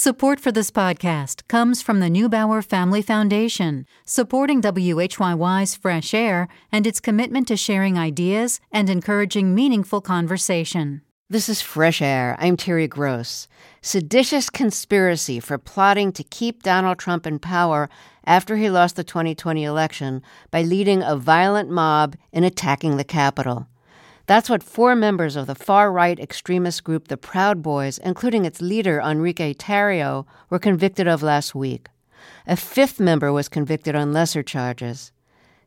Support for this podcast comes from the Neubauer Family Foundation, supporting WHYY's Fresh Air and its commitment to sharing ideas and encouraging meaningful conversation. This is Fresh Air. I'm Terry Gross. Seditious conspiracy for plotting to keep Donald Trump in power after he lost the 2020 election by leading a violent mob in attacking the Capitol. That's what four members of the far right extremist group, the Proud Boys, including its leader, Enrique Tarrio, were convicted of last week. A fifth member was convicted on lesser charges.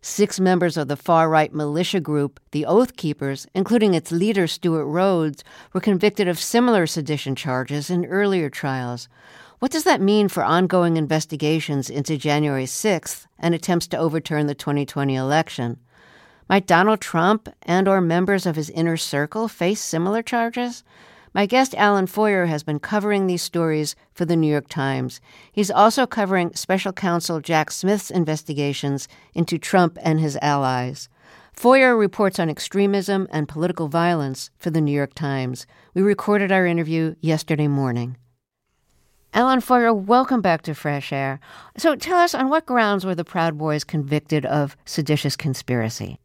Six members of the far right militia group, the Oath Keepers, including its leader, Stewart Rhodes, were convicted of similar sedition charges in earlier trials. What does that mean for ongoing investigations into January 6th and attempts to overturn the 2020 election? Might Donald Trump and or members of his inner circle face similar charges? My guest Alan Feuer has been covering these stories for the New York Times. He's also covering special counsel Jack Smith's investigations into Trump and his allies. Feuer reports on extremism and political violence for the New York Times. We recorded our interview yesterday morning. Alan Feuer, welcome back to Fresh Air. So tell us on what grounds were the Proud Boys convicted of seditious conspiracy?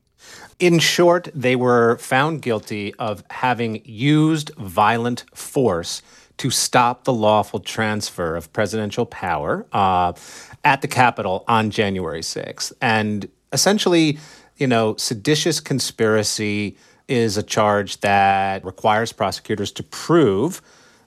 In short, they were found guilty of having used violent force to stop the lawful transfer of presidential power uh, at the Capitol on January 6th. And essentially, you know, seditious conspiracy is a charge that requires prosecutors to prove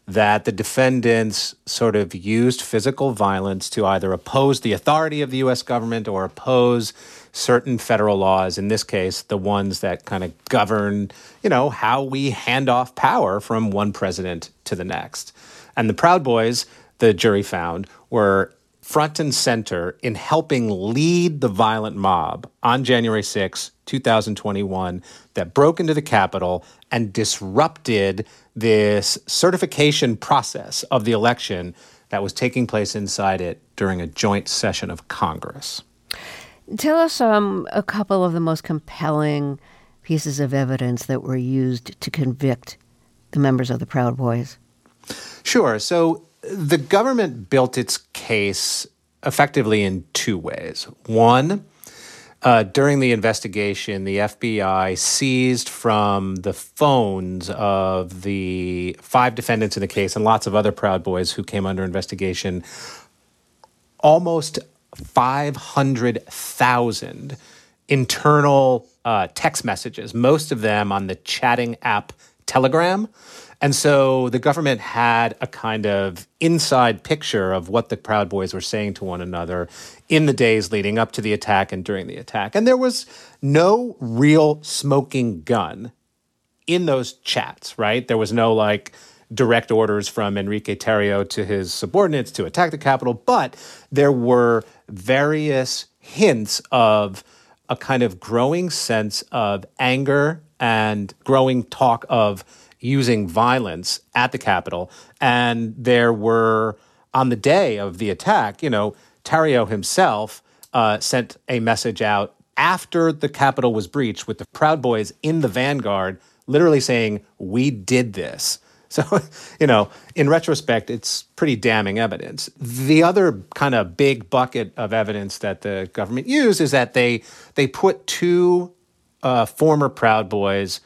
that the defendants sort of used physical violence to either oppose the authority of the U.S. government or oppose certain federal laws, in this case, the ones that kind of govern, you know, how we hand off power from one president to the next. And the Proud Boys, the jury found, were front and center in helping lead the violent mob on January 6, 2021, that broke into the Capitol and disrupted this certification process of the election that was taking place inside it during a joint session of Congress. Tell us um, a couple of the most compelling pieces of evidence that were used to convict the members of the Proud Boys. Sure. So the government built its case effectively in two ways. One, uh, during the investigation, the FBI seized from the phones of the five defendants in the case and lots of other Proud Boys who came under investigation almost 500,000 internal uh, text messages, most of them on the chatting app Telegram. And so the government had a kind of inside picture of what the Proud Boys were saying to one another in the days leading up to the attack and during the attack. And there was no real smoking gun in those chats, right? There was no like direct orders from Enrique Tarrio to his subordinates to attack the Capitol, but there were various hints of a kind of growing sense of anger and growing talk of using violence at the Capitol. And there were, on the day of the attack, you know, Tarrio himself uh, sent a message out after the Capitol was breached with the Proud Boys in the vanguard, literally saying, We did this. So, you know, in retrospect, it's pretty damning evidence. The other kind of big bucket of evidence that the government used is that they they put two uh, former Proud Boys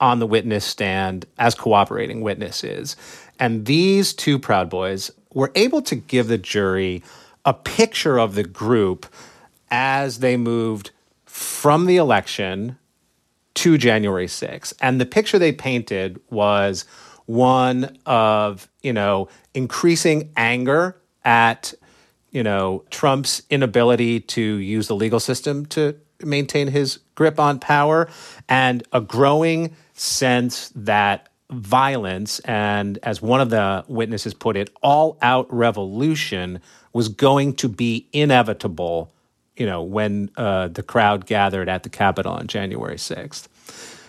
on the witness stand as cooperating witnesses, and these two Proud Boys were able to give the jury a picture of the group as they moved from the election to January 6th. And the picture they painted was one of, you know, increasing anger at, you know, Trump's inability to use the legal system to maintain his grip on power and a growing sense that violence and as one of the witnesses put it all out revolution was going to be inevitable you know when uh, the crowd gathered at the capitol on january 6th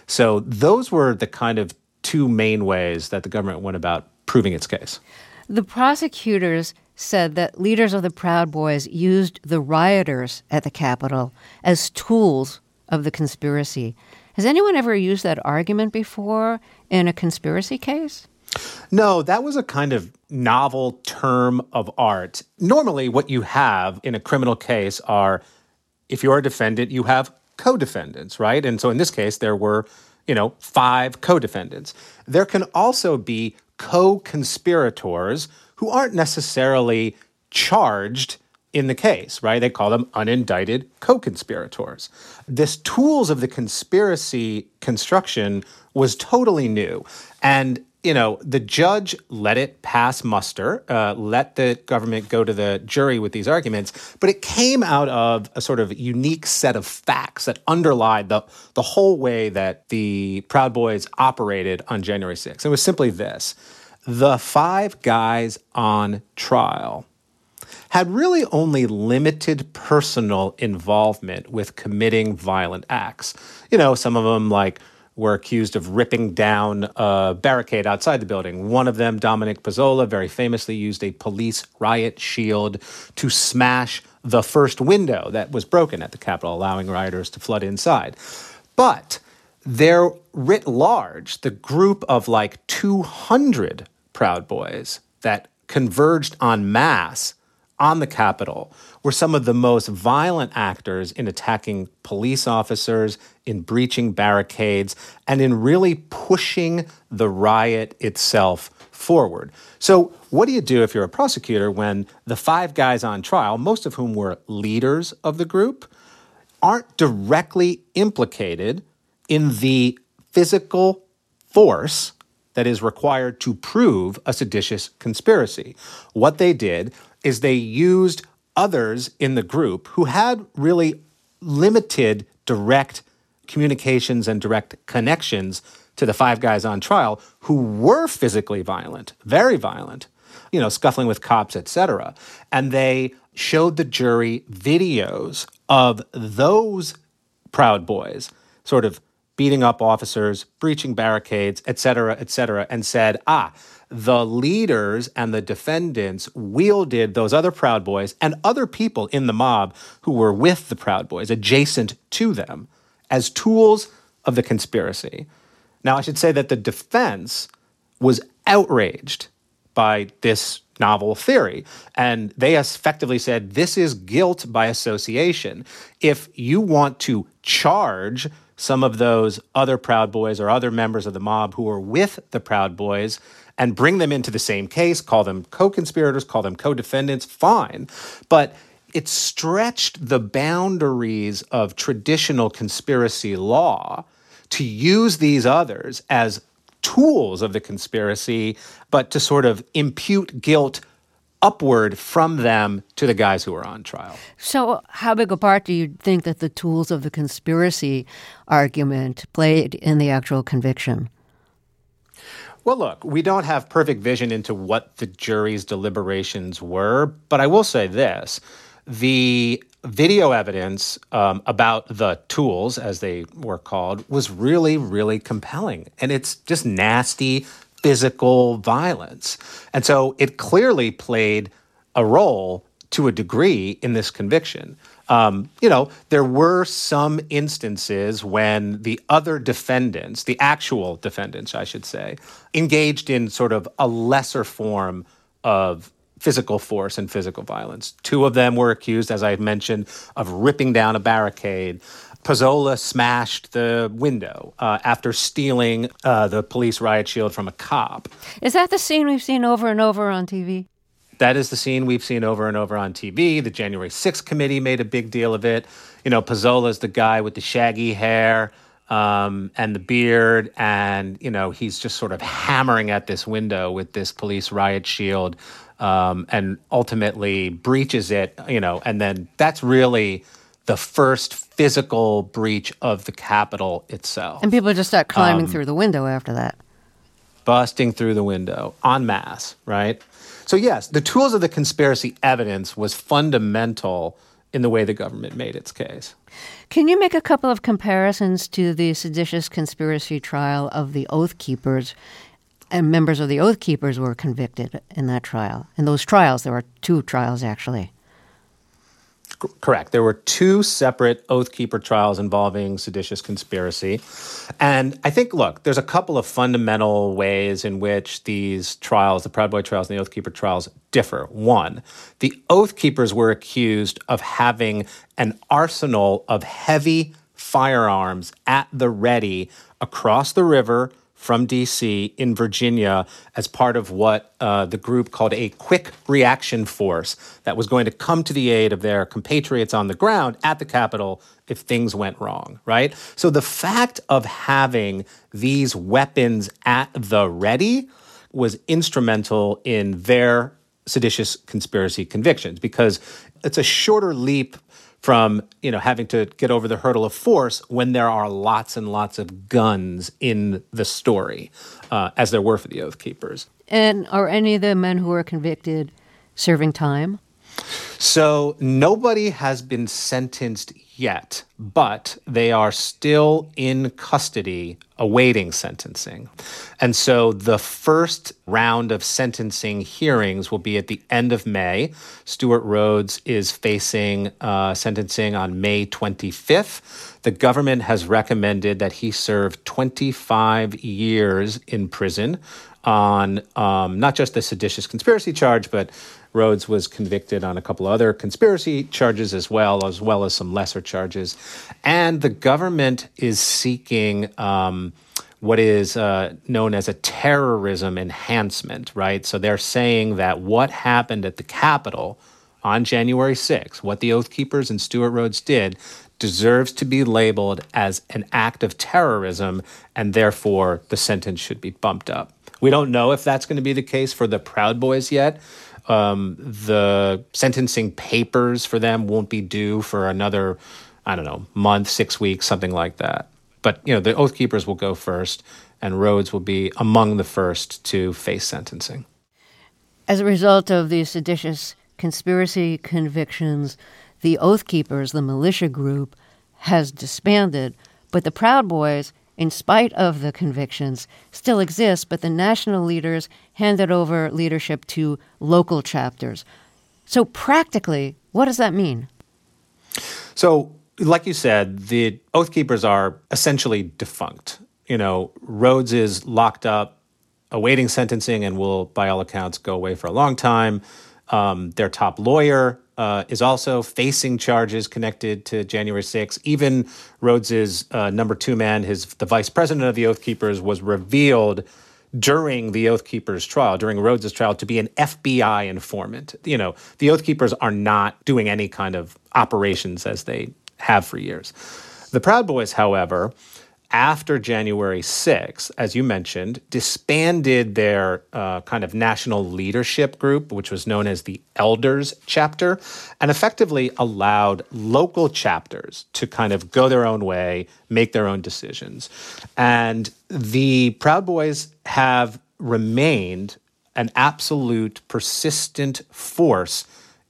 so those were the kind of two main ways that the government went about proving its case. The prosecutors said that leaders of the Proud Boys used the rioters at the Capitol as tools of the conspiracy. Has anyone ever used that argument before in a conspiracy case? No, that was a kind of novel term of art. Normally, what you have in a criminal case are if you're a defendant, you have co defendants, right? And so in this case, there were, you know, five co defendants. There can also be co conspirators who aren't necessarily charged in the case, right? They call them unindicted co conspirators. This tools of the conspiracy construction was totally new. And you know, the judge let it pass muster, uh, let the government go to the jury with these arguments, but it came out of a sort of unique set of facts that underlied the, the whole way that the Proud Boys operated on January 6th. It was simply this the five guys on trial had really only limited personal involvement with committing violent acts. You know, some of them like were accused of ripping down a barricade outside the building. One of them, Dominic Pezzola, very famously used a police riot shield to smash the first window that was broken at the Capitol, allowing rioters to flood inside. But there, writ large, the group of like 200 Proud Boys that converged en masse on the Capitol were some of the most violent actors in attacking police officers, in breaching barricades, and in really pushing the riot itself forward. So, what do you do if you're a prosecutor when the five guys on trial, most of whom were leaders of the group, aren't directly implicated in the physical force that is required to prove a seditious conspiracy? What they did is they used others in the group who had really limited direct communications and direct connections to the five guys on trial who were physically violent, very violent, you know, scuffling with cops, etc. And they showed the jury videos of those Proud Boys sort of beating up officers, breaching barricades, etc., etc., and said, ah, the leaders and the defendants wielded those other Proud Boys and other people in the mob who were with the Proud Boys, adjacent to them, as tools of the conspiracy. Now, I should say that the defense was outraged by this novel theory. And they effectively said this is guilt by association. If you want to charge some of those other Proud Boys or other members of the mob who were with the Proud Boys and bring them into the same case, call them co conspirators, call them co defendants, fine. But it stretched the boundaries of traditional conspiracy law to use these others as tools of the conspiracy, but to sort of impute guilt upward from them to the guys who are on trial. So, how big a part do you think that the tools of the conspiracy argument played in the actual conviction? Well, look, we don't have perfect vision into what the jury's deliberations were, but I will say this the video evidence um, about the tools, as they were called, was really, really compelling. And it's just nasty physical violence. And so it clearly played a role to a degree in this conviction. Um, you know, there were some instances when the other defendants, the actual defendants, I should say, engaged in sort of a lesser form of physical force and physical violence. Two of them were accused, as I mentioned, of ripping down a barricade. Pezzola smashed the window uh, after stealing uh, the police riot shield from a cop. Is that the scene we've seen over and over on TV? That is the scene we've seen over and over on TV. The January 6th committee made a big deal of it. You know, Pezzola's the guy with the shaggy hair um, and the beard, and, you know, he's just sort of hammering at this window with this police riot shield um, and ultimately breaches it, you know, and then that's really the first physical breach of the Capitol itself. And people just start climbing um, through the window after that. Busting through the window en masse, right? So, yes, the tools of the conspiracy evidence was fundamental in the way the government made its case. Can you make a couple of comparisons to the seditious conspiracy trial of the Oath Keepers? And members of the Oath Keepers were convicted in that trial. In those trials, there were two trials actually. Correct. There were two separate Oath Keeper trials involving seditious conspiracy. And I think, look, there's a couple of fundamental ways in which these trials, the Proud Boy trials and the Oath Keeper trials, differ. One, the Oath Keepers were accused of having an arsenal of heavy firearms at the ready across the river from DC in Virginia as part of what uh, the group called a quick reaction force that was going to come to the aid of their compatriots on the ground at the Capitol if things went wrong, right? So the fact of having these weapons at the ready was instrumental in their seditious conspiracy convictions because it's a shorter leap from you know having to get over the hurdle of force when there are lots and lots of guns in the story, uh, as there were for the Oath Keepers. And are any of the men who were convicted serving time? So nobody has been sentenced yet, but they are still in custody awaiting sentencing. And so the first round of sentencing hearings will be at the end of May. Stewart Rhodes is facing uh, sentencing on May 25th. The government has recommended that he serve 25 years in prison on um, not just the seditious conspiracy charge, but Rhodes was convicted on a couple other conspiracy charges as well, as well as some lesser charges. And the government is seeking um, what is uh, known as a terrorism enhancement, right? So they're saying that what happened at the Capitol on January 6th, what the Oath Keepers and Stewart Rhodes did, deserves to be labeled as an act of terrorism, and therefore the sentence should be bumped up. We don't know if that's going to be the case for the Proud Boys yet. Um, the sentencing papers for them won't be due for another, I don't know, month, six weeks, something like that. But you know, the Oath Keepers will go first, and Rhodes will be among the first to face sentencing. As a result of these seditious conspiracy convictions, the Oath Keepers, the militia group, has disbanded, but the Proud Boys in spite of the convictions, still exists, but the national leaders handed over leadership to local chapters. So, practically, what does that mean? So, like you said, the Oath Keepers are essentially defunct. You know, Rhodes is locked up, awaiting sentencing, and will, by all accounts, go away for a long time. Um, their top lawyer uh, is also facing charges connected to January 6th. Even Rhodes's uh, number two man, his the vice president of the Oath Keepers, was revealed during the Oath Keepers trial, during Rhodes's trial, to be an FBI informant. You know, the Oath Keepers are not doing any kind of operations as they have for years. The Proud Boys, however, after January 6th, as you mentioned, disbanded their uh, kind of national leadership group, which was known as the Elders Chapter, and effectively allowed local chapters to kind of go their own way, make their own decisions. And the Proud Boys have remained an absolute persistent force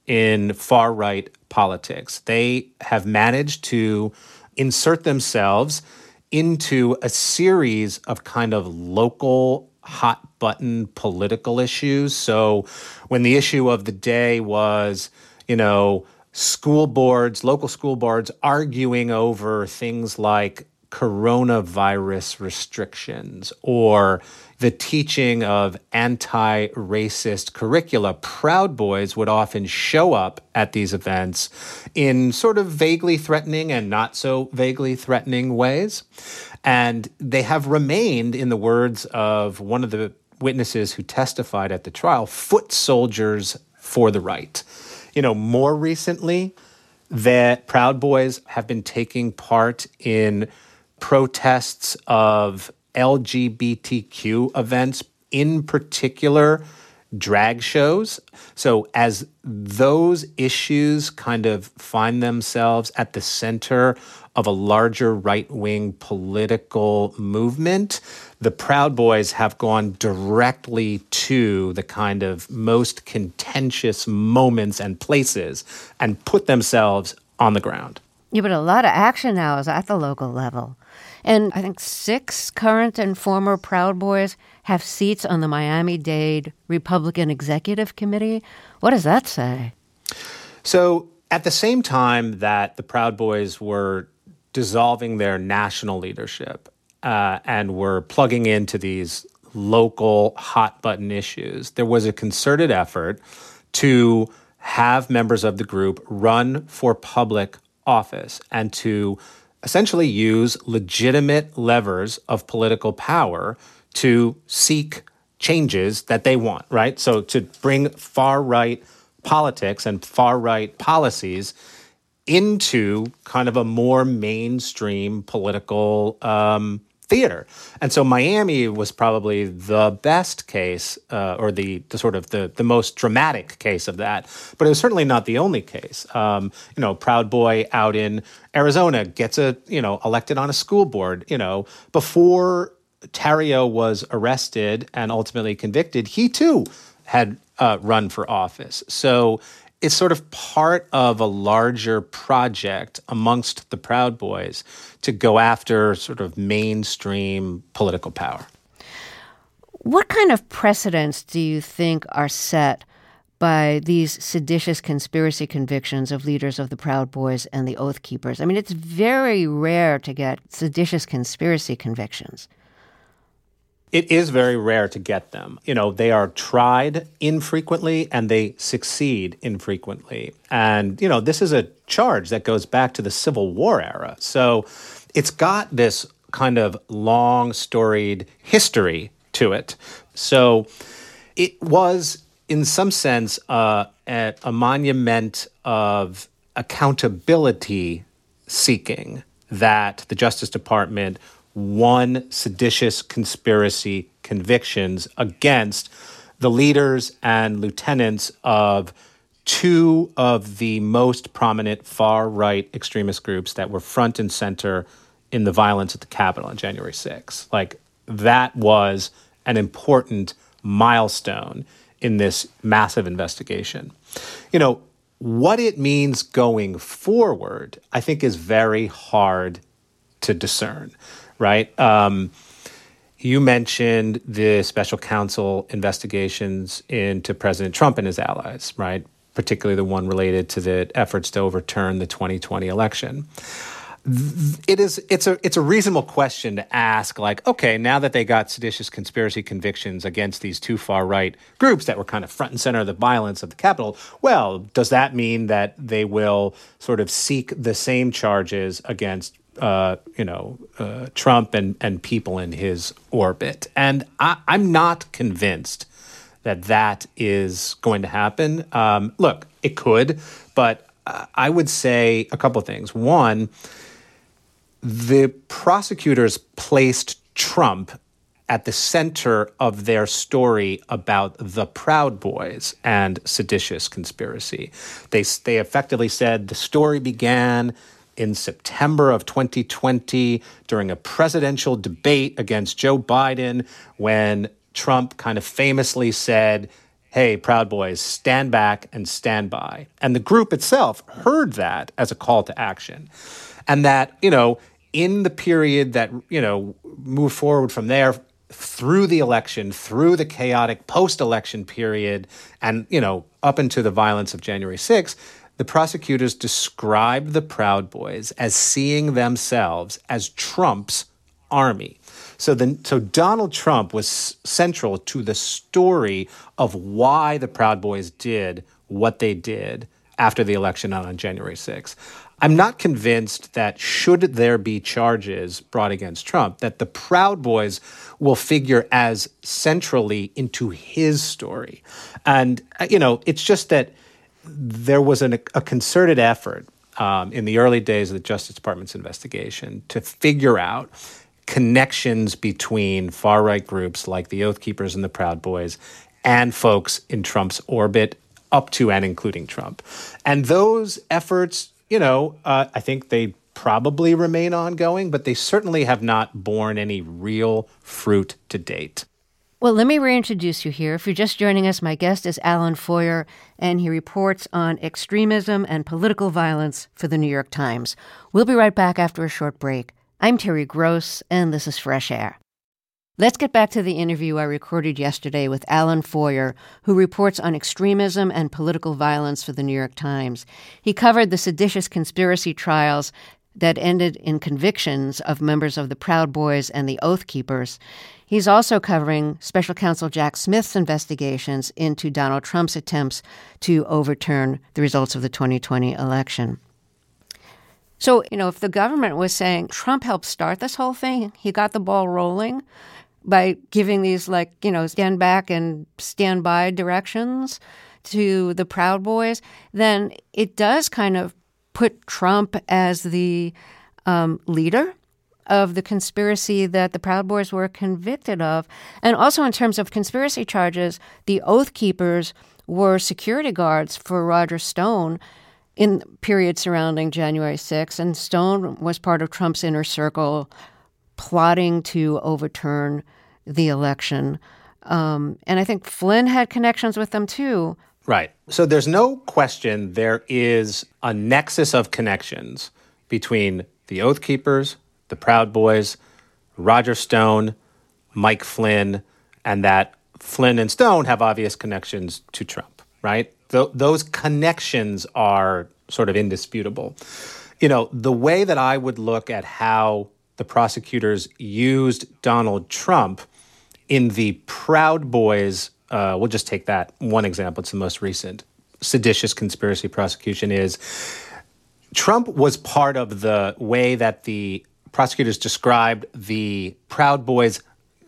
in far right politics. They have managed to insert themselves into a series of kind of local hot button political issues. So when the issue of the day was, you know, school boards, local school boards arguing over things like coronavirus restrictions or the teaching of anti racist curricula, Proud Boys would often show up at these events in sort of vaguely threatening and not so vaguely threatening ways. And they have remained, in the words of one of the witnesses who testified at the trial, foot soldiers for the right. You know, more recently, that Proud Boys have been taking part in protests of LGBTQ events, in particular drag shows. So, as those issues kind of find themselves at the center of a larger right wing political movement, the Proud Boys have gone directly to the kind of most contentious moments and places and put themselves on the ground. Yeah, but a lot of action now is at the local level. And I think six current and former Proud Boys have seats on the Miami Dade Republican Executive Committee. What does that say? So, At the same time that the Proud Boys were dissolving their national leadership uh, and were plugging into these local hot button issues, there was a concerted effort to have members of the group run for public office and to essentially use legitimate levers of political power to seek changes that they want, right? So to bring far right politics and far right policies into kind of a more mainstream political um, theater. And so Miami was probably the best case, uh, or the, the sort of the, the most dramatic case of that. But it was certainly not the only case. Um, you know, Proud Boy out in Arizona gets a you know elected on a school board. You know, before Tarrio was arrested and ultimately convicted, he too had uh, run for office. So it's sort of part of a larger project amongst the Proud Boys to go after sort of mainstream political power. What kind of precedents do you think are set by these seditious conspiracy convictions of leaders of the Proud Boys and the Oath Keepers? I mean, it's very rare to get seditious conspiracy convictions. It is very rare to get them. You know, they are tried infrequently and they succeed infrequently. And, you know, this is a charge that goes back to the Civil War era. So it's got this kind of long storied history to it. So it was, in some sense, uh, a, a monument of accountability seeking that the Justice Department won seditious conspiracy convictions against the leaders and lieutenants of two of the most prominent far right extremist groups that were front and center in the violence at the Capitol on January 6th. Like, that was an important milestone in this massive investigation. You know, what it means going forward, I think, is very hard to discern right? Um, you mentioned the special counsel investigations into President Trump and his allies, right? Particularly the one related to the efforts to overturn the 2020 election. It is it's a it's a reasonable question to ask like okay now that they got seditious conspiracy convictions against these two far right groups that were kind of front and center of the violence of the Capitol well does that mean that they will sort of seek the same charges against uh, you know, uh, Trump and, and people in his orbit. And I, am not convinced that that is going to happen. Um, look, it could, but I would say a couple of things. One, the prosecutors placed Trump at the center of their story about the Proud Boys and seditious conspiracy. They, they effectively said the story began in September of 2020 during a presidential debate against Joe Biden when Trump kind of famously said, Hey, Proud Boys, stand back and stand by. And the group itself heard that as a call to action. And that, you know, in the period that, you know, moved forward from there through the election, through the chaotic post election period, and, you know, up into the violence of January 6th, the prosecutors described the Proud Boys as seeing themselves as Trump's army. So, the, so Donald Trump was central to the story of why the Proud Boys did what they did after the election on January 6th. I'm not convinced that should there be charges brought against Trump, that the Proud Boys will figure as centrally into his story. And, uh, you know, it's just that there was an, a concerted effort um, in the early days of the Justice Department's investigation to figure out connections between far right groups like the Oath Keepers and the Proud Boys and folks in Trump's orbit, up to and including Trump. And those efforts, you know, uh, I think they probably remain ongoing, but they certainly have not borne any real fruit to date. Well, let me reintroduce you here. If you're just joining us, my guest is Alan Feuer, and he reports on extremism and political violence for the New York Times. We'll be right back after a short break. I'm Terry Gross, and this is Fresh Air. Let's get back to the interview I recorded yesterday with Alan Feuer, who reports on extremism and political violence for the New York Times. He covered the seditious conspiracy trials that ended in convictions of members of the Proud Boys and the Oath Keepers. He's also covering Special Counsel Jack Smith's investigations into Donald Trump's attempts to overturn the results of the 2020 election. So, you know, if the government was saying Trump helped start this whole thing, he got the ball rolling, by giving these like you know stand back and stand by directions to the Proud Boys, then it does kind of put Trump as the um, leader of the conspiracy that the Proud Boys were convicted of. And also, in terms of conspiracy charges, the Oath Keepers were security guards for Roger Stone in the period surrounding January 6th. And Stone was part of Trump's inner circle plotting to overturn the election. Um, and I think Flynn had connections with them too. Right. So there's no question there is a nexus of connections between the Oath Keepers, the Proud Boys, Roger Stone, Mike Flynn, and that Flynn and Stone have obvious connections to Trump, right? Th- those connections are sort of indisputable. You know, the way that I would look at how the prosecutors used Donald Trump in the Proud Boys, uh, we'll just take that one example. It's the most recent seditious conspiracy prosecution. Is Trump was part of the way that the prosecutors described the Proud Boys'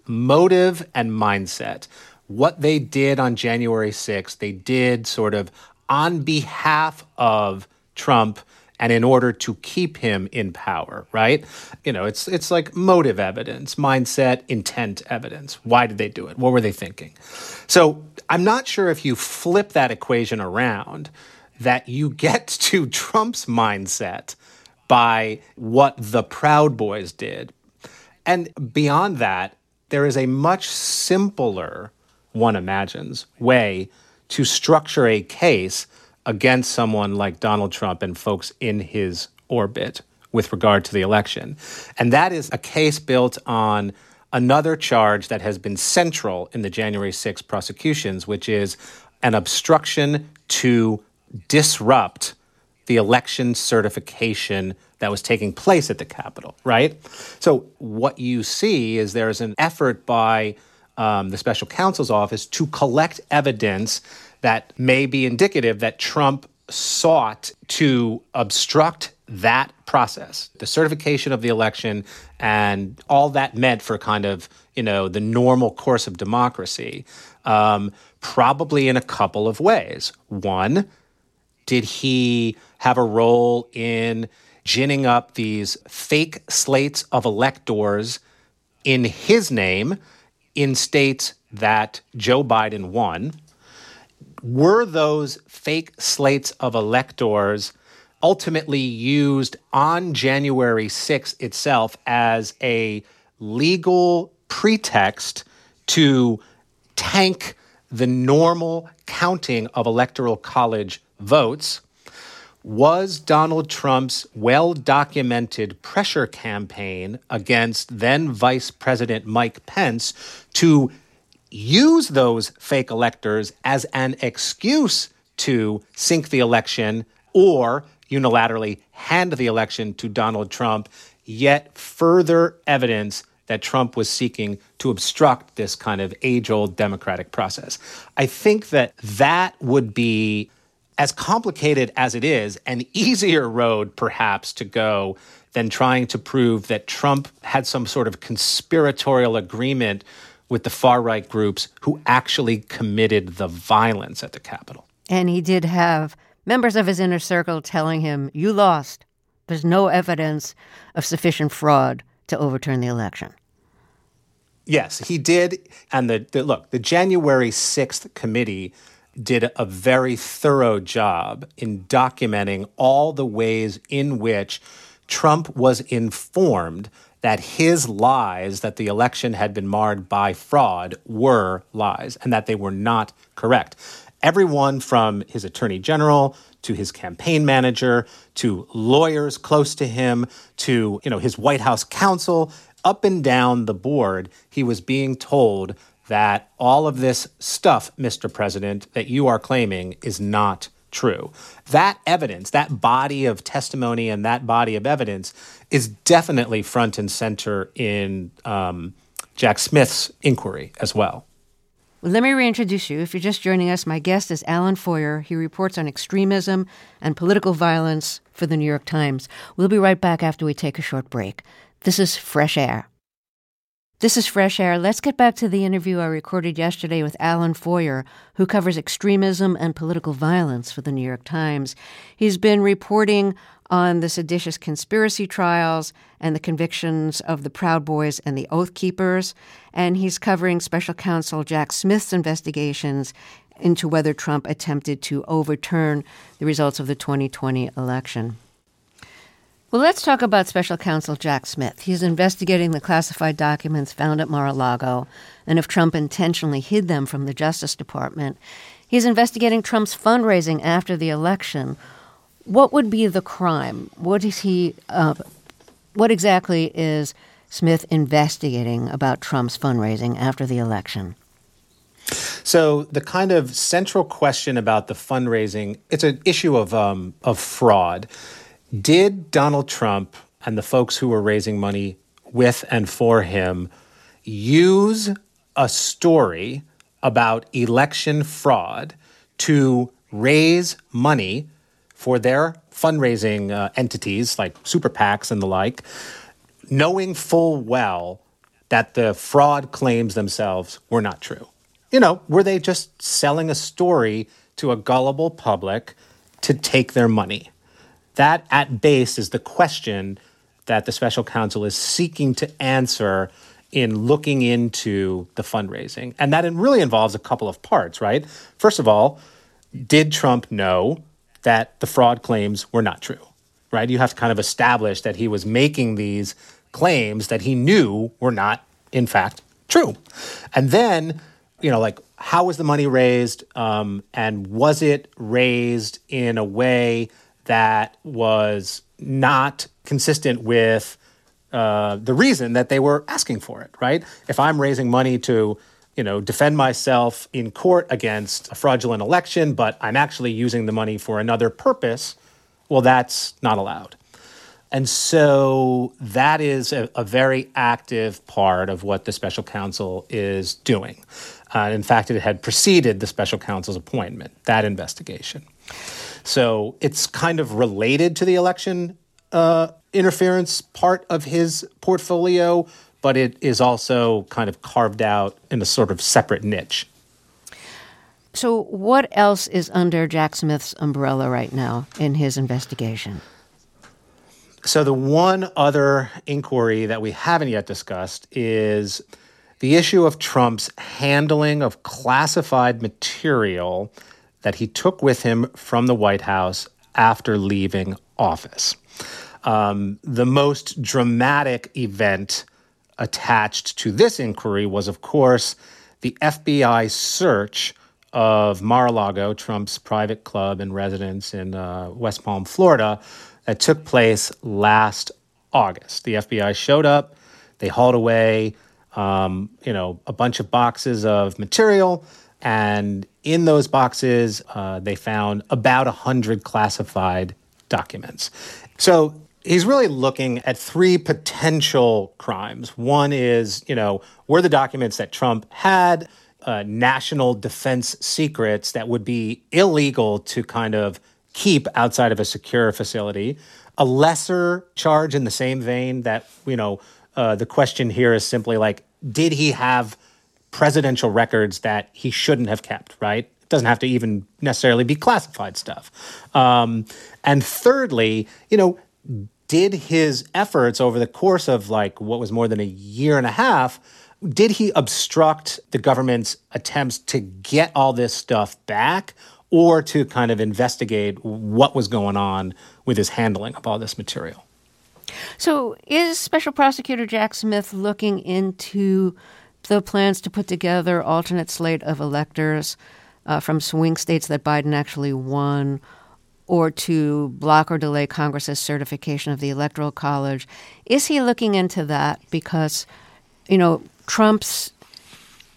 motive and mindset. What they did on January 6th, they did sort of on behalf of Trump and in order to keep him in power, right? You know, it's it's like motive evidence, mindset, intent evidence. Why did they do it? What were they thinking? So, I'm not sure if you flip that equation around that you get to Trump's mindset by what the Proud Boys did. And beyond that, there is a much simpler, one imagines, way to structure a case against someone like Donald Trump and folks in his orbit with regard to the election. And that is a case built on another charge that has been central in the January 6 prosecutions, which is an obstruction to disrupt the election certification that was taking place at the Capitol, right? So, what you see is there's an effort by um, the special counsel's office to collect evidence that may be indicative that Trump sought to obstruct that process, the certification of the election, and all that meant for kind of you know the normal course of democracy, um, probably in a couple of ways. One, did he have a role in ginning up these fake slates of electors in his name in states that Joe Biden won? were those fake slates of electors ultimately used on January 6th itself as a legal pretext to tank the normal counting of electoral college votes? Was Donald Trump's well documented pressure campaign against then Vice President Mike Pence to use those fake electors as an excuse to sink the election or unilaterally hand the election to Donald Trump, yet further evidence that Trump was seeking to obstruct this kind of age old democratic process. I think that that would be, as complicated as it is, an easier road perhaps to go than trying to prove that Trump had some sort of conspiratorial agreement with the far right groups who actually committed the violence at the Capitol. And he did have members of his inner circle telling him, You lost. There's no evidence of sufficient fraud to overturn the election. Yes, he did. And the, the look, the January 6th committee did a very thorough job in documenting all the ways in which Trump was informed that his lies that the election had been marred by fraud were lies and that they were not correct. Everyone from his attorney general to his campaign manager to lawyers close to him to you know his White House counsel up and down the board, he was being told that all of this stuff, Mr. President, that you are claiming is not true. That evidence, that body of testimony and that body of evidence is definitely front and center in um, Jack Smith's inquiry as well. well. Let me reintroduce you. If you're just joining us, my guest is Alan Feuer. He reports on extremism and political violence for the New York Times. We'll be right back after we take a short break. This is Fresh Air. This is Fresh Air. Let's get back to the interview I recorded yesterday with Alan Feuer, who covers extremism and political violence for the New York Times. He's been reporting on the seditious conspiracy trials and the convictions of the Proud Boys and the Oath Keepers, and he's covering special counsel Jack Smith's investigations into whether Trump attempted to overturn the results of the 2020 election. Well, let's talk about special counsel Jack Smith. He's investigating the classified documents found at Mar a Lago and if Trump intentionally hid them from the Justice Department. He's investigating Trump's fundraising after the election. What would be the crime? What is he? Uh, what exactly is Smith investigating about Trump's fundraising after the election? So the kind of central question about the fundraising, it's an issue of um, of fraud. Did Donald Trump and the folks who were raising money with and for him use a story about election fraud to raise money for their fundraising uh, entities like super PACs and the like, knowing full well that the fraud claims themselves were not true? You know, were they just selling a story to a gullible public to take their money? That, at base, is the question that the special counsel is seeking to answer in looking into the fundraising. And that really involves a couple of parts, right? First of all, did Trump know that the fraud claims were not true, right? You have to kind of establish that he was making these claims that he knew were not, in fact, true. And then, you know, like, how was the money raised? Um, and was it raised in a way that was not consistent with uh, the reason that they were asking for it, right? If I'm raising money to, you know, defend myself in court against a fraudulent election, but I'm actually using the money for another purpose, well, that's not allowed. And so that is a, a very active part of what the special counsel is doing. Uh, in fact, it had preceded the special counsel's appointment, that investigation. So it's kind of related to the election uh, interference part of his portfolio, but it is also kind of carved out in a sort of separate niche. So, what else is under Jack Smith's umbrella right now in his investigation? So, the one other inquiry that we haven't yet discussed is the issue of Trump's handling of classified material that he took with him from the White House after leaving office. Um, the most dramatic event attached to this inquiry was, of course, the FBI search of Mar a Lago, Trump's private club and residence in uh, West Palm, Florida, that took place last August. The FBI showed up, they hauled away, um, you know, a bunch of boxes of material and in those boxes, uh, they found about 100 classified documents. So he's really looking at three potential crimes. One is, you know, were the documents that Trump had uh, national defense secrets that would be illegal to kind of keep outside of a secure facility. A lesser charge in the same vein that, you know, uh, the question here is simply like, did he have presidential records that he shouldn't have kept, right? It doesn't have to even necessarily be classified stuff. Um, and thirdly, you know, did his efforts over the course of like what was more than a year and a half, did he obstruct the government's attempts to get all this stuff back or to kind of investigate what was going on with his handling of all this material? So, is Special Prosecutor Jack Smith looking into the plans to put together alternate slate of electors uh, from swing states that Biden actually won, or to block or delay Congress's certification of the Electoral College. Is he looking into that? Because, you know, Trump's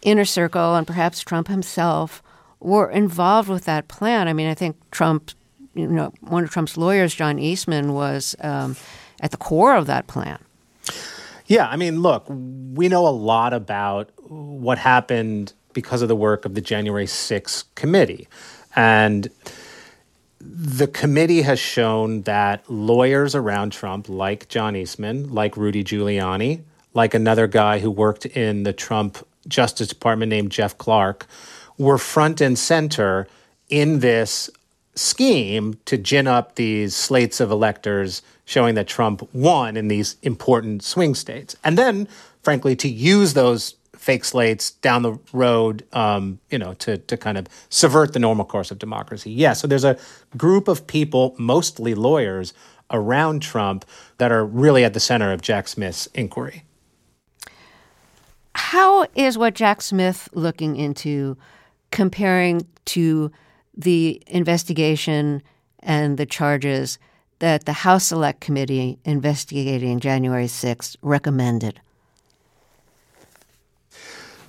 inner circle and perhaps Trump himself were involved with that plan. I mean, I think Trump, you know, one of Trump's lawyers, John Eastman, was um, at the core of that plan. Yeah, I mean, look, we know a lot about what happened because of the work of the January 6th committee. And the committee has shown that lawyers around Trump, like John Eastman, like Rudy Giuliani, like another guy who worked in the Trump Justice Department named Jeff Clark, were front and center in this scheme to gin up these slates of electors showing that Trump won in these important swing states. And then, frankly, to use those fake slates down the road, um, you know, to, to kind of subvert the normal course of democracy. Yeah, so there's a group of people, mostly lawyers, around Trump that are really at the center of Jack Smith's inquiry. How is what Jack Smith looking into comparing to the investigation and the charges that the House Select Committee investigating January 6th recommended?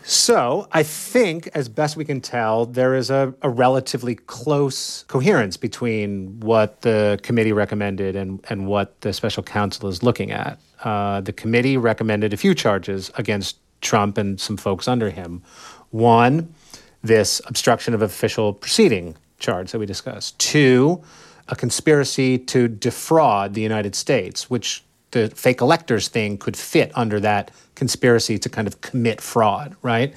So I think, as best we can tell, there is a, a, relatively close coherence between what the committee recommended and, and what the special counsel is looking at. Uh, the committee recommended a few charges against Trump and some folks under him. One, this obstruction of official proceeding charge that we discussed. Two, a conspiracy to defraud the United States, which the fake electors thing could fit under that conspiracy to kind of commit fraud, right?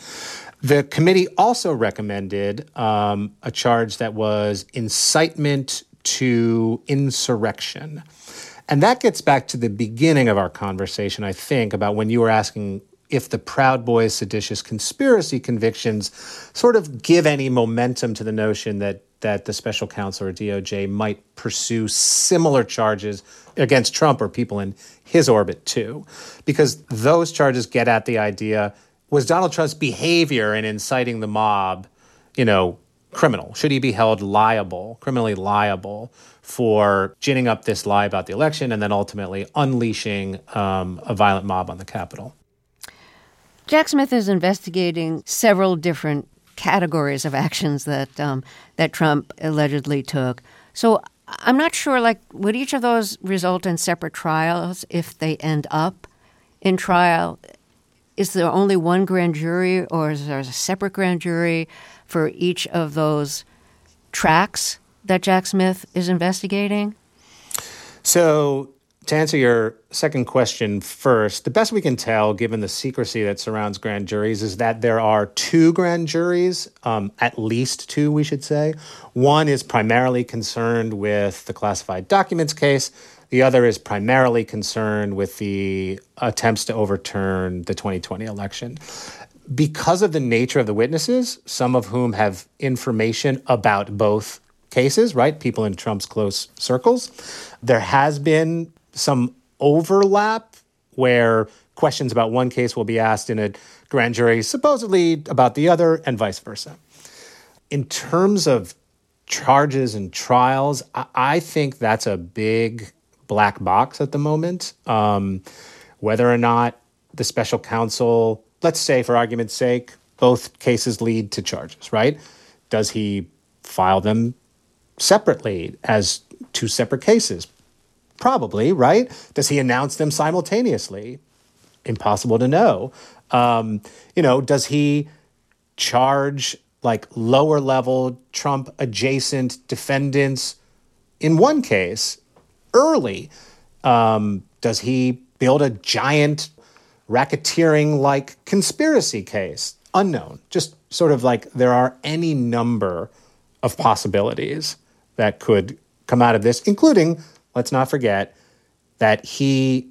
The committee also recommended um, a charge that was incitement to insurrection. And that gets back to the beginning of our conversation, I think, about when you were asking if the Proud Boys seditious conspiracy convictions sort of give any momentum to the notion that that the special counsel or DOJ might pursue similar charges against Trump or people in his orbit too, because those charges get at the idea was Donald Trump's behavior in inciting the mob, you know, criminal? Should he be held liable, criminally liable, for ginning up this lie about the election and then ultimately unleashing um, a violent mob on the Capitol? Jack Smith is investigating several different categories of actions that um, that Trump allegedly took. So I'm not sure. Like, would each of those result in separate trials if they end up in trial? Is there only one grand jury, or is there a separate grand jury for each of those tracks that Jack Smith is investigating? So to answer your second question first, the best we can tell, given the secrecy that surrounds grand juries, is that there are two grand juries, um, at least two, we should say. One is primarily concerned with the classified documents case. The other is primarily concerned with the attempts to overturn the 2020 election. Because of the nature of the witnesses, some of whom have information about both cases, right? People in Trump's close circles. There has been some overlap where questions about one case will be asked in a grand jury, supposedly about the other, and vice versa. In terms of charges and trials, I, think that's a big black box at the moment. Um, whether or not the special counsel, let's say for argument's sake, both cases lead to charges, right? Does he file them separately as two separate cases? Probably, right? Does he announce them simultaneously? Impossible to know. Um, you know, does he charge like lower level Trump adjacent defendants in one case early? Um, does he build a giant racketeering like conspiracy case? Unknown. Just sort of like there are any number of possibilities that could come out of this, including let's not forget that he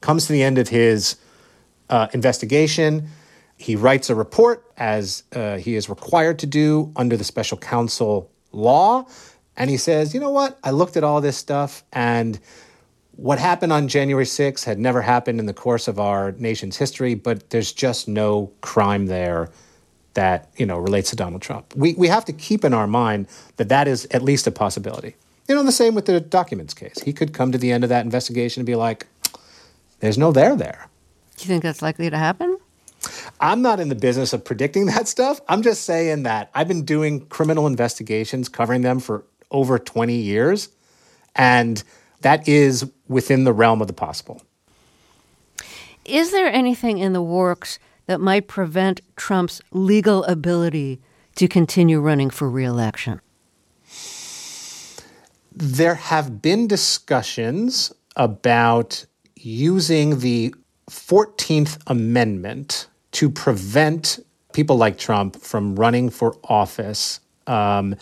comes to the end of his uh, investigation. He writes a report as uh, he is required to do under the special counsel law. And he says, you know what? I looked at all this stuff, and what happened on January 6th had never happened in the course of our nation's history, but there's just no crime there that you know relates to Donald Trump. We, we have to keep in our mind that that is at least a possibility. You know, the same with the documents case. He could come to the end of that investigation and be like, there's no there there. Do you think that's likely to happen? I'm not in the business of predicting that stuff. I'm just saying that I've been doing criminal investigations, covering them for over 20 years, and that is within the realm of the possible. Is there anything in the works that might prevent Trump's legal ability to continue running for reelection? There have been discussions about using the 14th Amendment to prevent people like Trump from running for office. Um,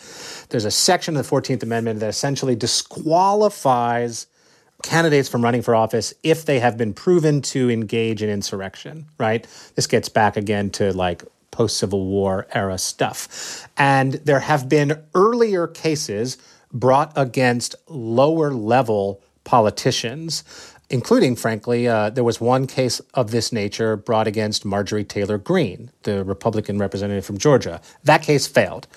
there's a section of the 14th Amendment that essentially disqualifies candidates from running for office if they have been proven to engage in insurrection, right? This gets back again to like post Civil War era stuff. And there have been earlier cases brought against lower level politicians including, frankly, uh, there was one case of this nature brought against Marjorie Taylor Greene, the Republican representative from Georgia. That case failed.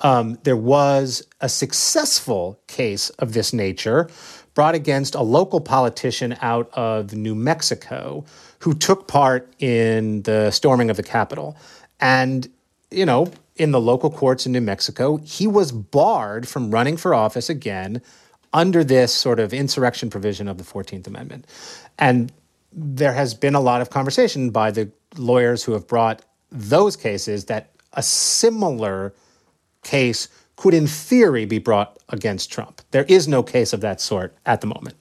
Um, there was a successful case of this nature brought against a local politician out of New Mexico who took part in the storming of the Capitol. And, you know, in the local courts in New Mexico, he was barred from running for office again under this sort of insurrection provision of the 14th Amendment. And there has been a lot of conversation by the lawyers who have brought those cases that a similar case could, in theory, be brought against Trump. There is no case of that sort at the moment.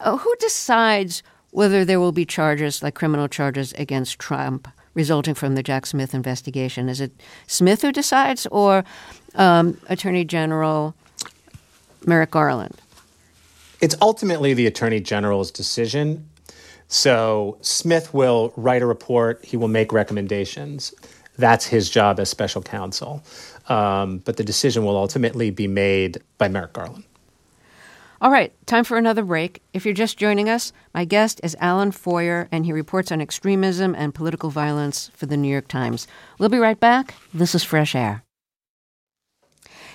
Uh, who decides whether there will be charges, like criminal charges, against Trump resulting from the Jack Smith investigation? Is it Smith who decides, or um, Attorney General Merrick Garland? It's ultimately the Attorney General's decision. So Smith will write a report, he will make recommendations. That's his job as special counsel. Um, but the decision will ultimately be made by Merrick Garland. All right, time for another break. If you're just joining us, my guest is Alan Feuer, and he reports on extremism and political violence for the New York Times. We'll be right back. This is Fresh Air.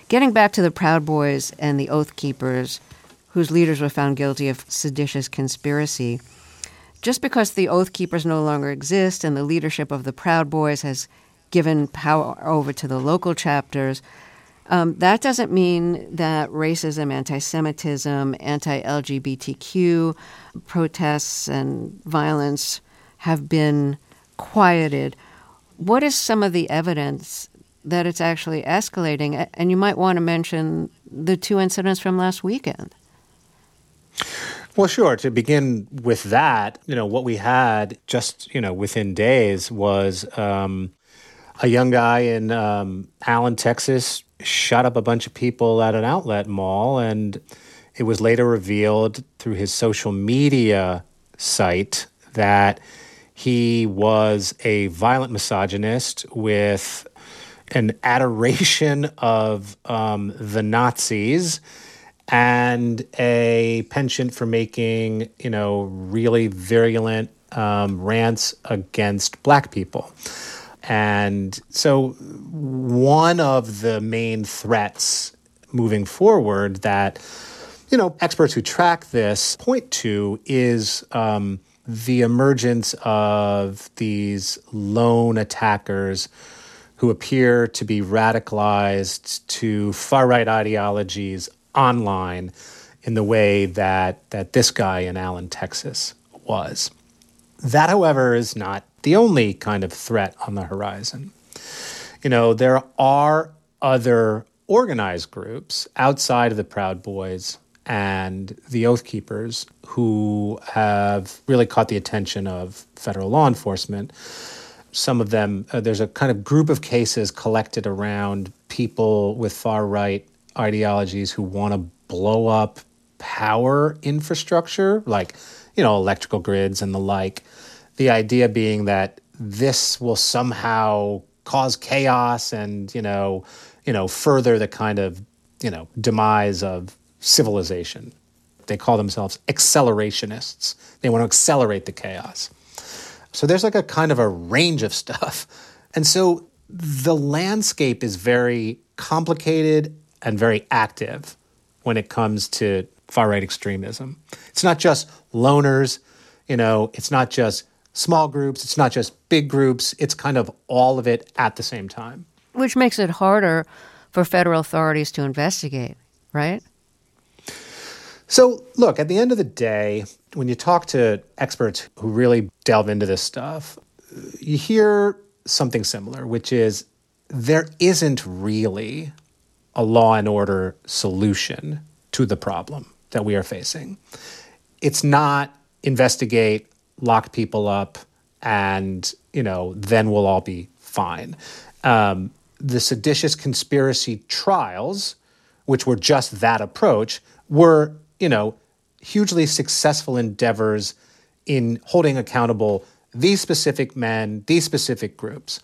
Getting back to the Proud Boys and the Oath Keepers, whose leaders were found guilty of seditious conspiracy, just because the Oath Keepers no longer exist and the leadership of the Proud Boys has given power over to the local chapters, um, that doesn't mean that racism, anti Semitism, anti LGBTQ protests and violence have been quieted. What is some of the evidence that it's actually escalating. And you might want to mention the two incidents from last weekend. Well, sure. To begin with that, you know, what we had just, you know, within days was um, a young guy in um, Allen, Texas, shot up a bunch of people at an outlet mall. And it was later revealed through his social media site that he was a violent misogynist with an adoration of um, the Nazis and a penchant for making, you know, really virulent um, rants against black people. And so, one of the main threats moving forward that, you know, experts who track this point to is um, the emergence of these lone attackers who appear to be radicalized to far right ideologies online in the way that, that this guy in Allen, Texas was. That, however, is not the only kind of threat on the horizon. You know, there are other organized groups outside of the Proud Boys and the Oath Keepers who have really caught the attention of federal law enforcement some of them, uh, there's a kind of group of cases collected around people with far right ideologies who want to blow up power infrastructure, like, you know, electrical grids and the like. The idea being that this will somehow cause chaos and, you know, you know, further the kind of, you know, demise of civilization. They call themselves accelerationists. They want to accelerate the chaos. So there's like a kind of a range of stuff. And so the landscape is very complicated and very active when it comes to far right extremism. It's not just loners, you know, it's not just small groups, it's not just big groups, it's kind of all of it at the same time. Which makes it harder for federal authorities to investigate, right? So, look, at the end of the day, when you talk to experts who really delve into this stuff, you hear something similar, which is there isn't really a law and order solution to the problem that we are facing. It's not investigate, lock people up, and you know then we'll all be fine. Um, the seditious conspiracy trials, which were just that approach, were you know hugely successful endeavors in holding accountable these specific men, these specific groups.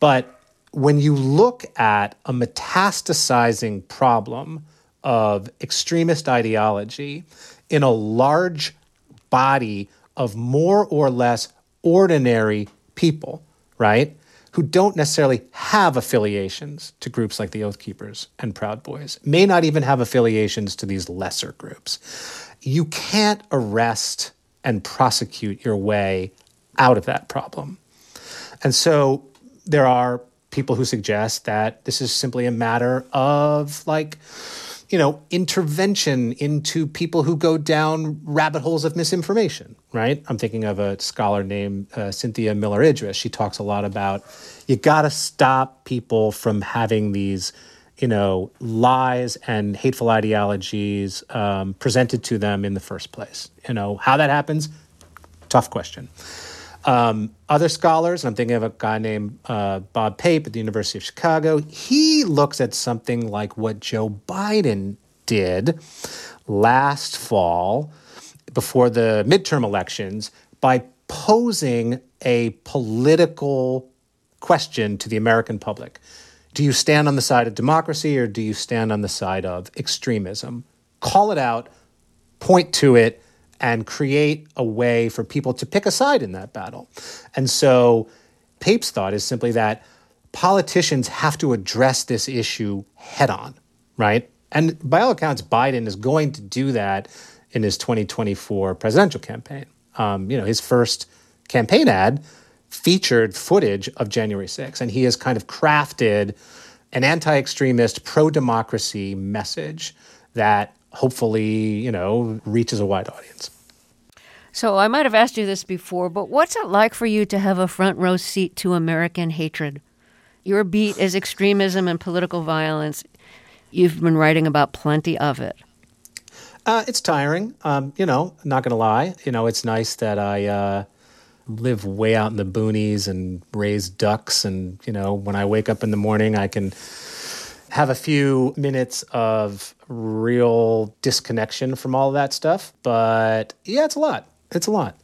But when you look at a metastasizing problem of extremist ideology in a large body of more or less ordinary people, right? Who don't necessarily have affiliations to groups like the Oath Keepers and Proud Boys, may not even have affiliations to these lesser groups. You can't arrest and prosecute your way out of that problem. And so there are people who suggest that this is simply a matter of like, you know, intervention into people who go down rabbit holes of misinformation, right? I'm thinking of a scholar named uh, Cynthia Miller Idris. She talks a lot about you got to stop people from having these, you know, lies and hateful ideologies um, presented to them in the first place. You know, how that happens, tough question. Um, other scholars, I'm thinking of a guy named uh, Bob Pape at the University of Chicago, he looks at something like what Joe Biden did last fall before the midterm elections by posing a political question to the American public. Do you stand on the side of democracy or do you stand on the side of extremism? Call it out, point to it, and create a way for people to pick a side in that battle. And so Pape's thought is simply that politicians have to address this issue head on, right? And by all accounts, Biden is going to do that in his 2024 presidential campaign. Um, you know, his first campaign ad featured footage of January 6th, and he has kind of crafted an anti extremist, pro democracy message that hopefully, you know, reaches a wide audience. So I might have asked you this before, but what's it like for you to have a front row seat to American hatred? Your beat is extremism and political violence. You've been writing about plenty of it. Uh, it's tiring. Um, you know, not going to lie. You know, it's nice that I uh, live way out in the boonies and raise ducks. And, you know, when I wake up in the morning, I can have a few minutes of real disconnection from all of that stuff. But yeah, it's a lot. It's a lot.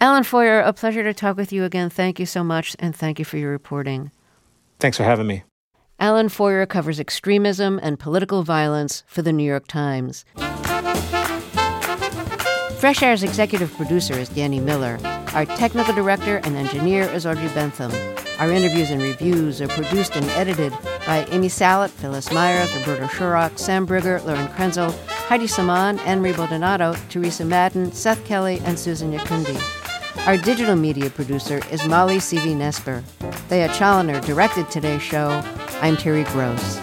Alan Feuer, a pleasure to talk with you again. Thank you so much, and thank you for your reporting. Thanks for having me. Alan Feuer covers extremism and political violence for the New York Times. Fresh Air's executive producer is Danny Miller. Our technical director and engineer is Audrey Bentham. Our interviews and reviews are produced and edited by Amy Salit, Phyllis Myers, Roberta Shorrock, Sam Briger, Lauren Krenzel, Heidi Saman, Henry Baldonado, Teresa Madden, Seth Kelley, and Susan Nyakundi. Our digital media producer is Molly Seavy-Nesper. Thea Chaloner directed today's show. I'm Terry Gross.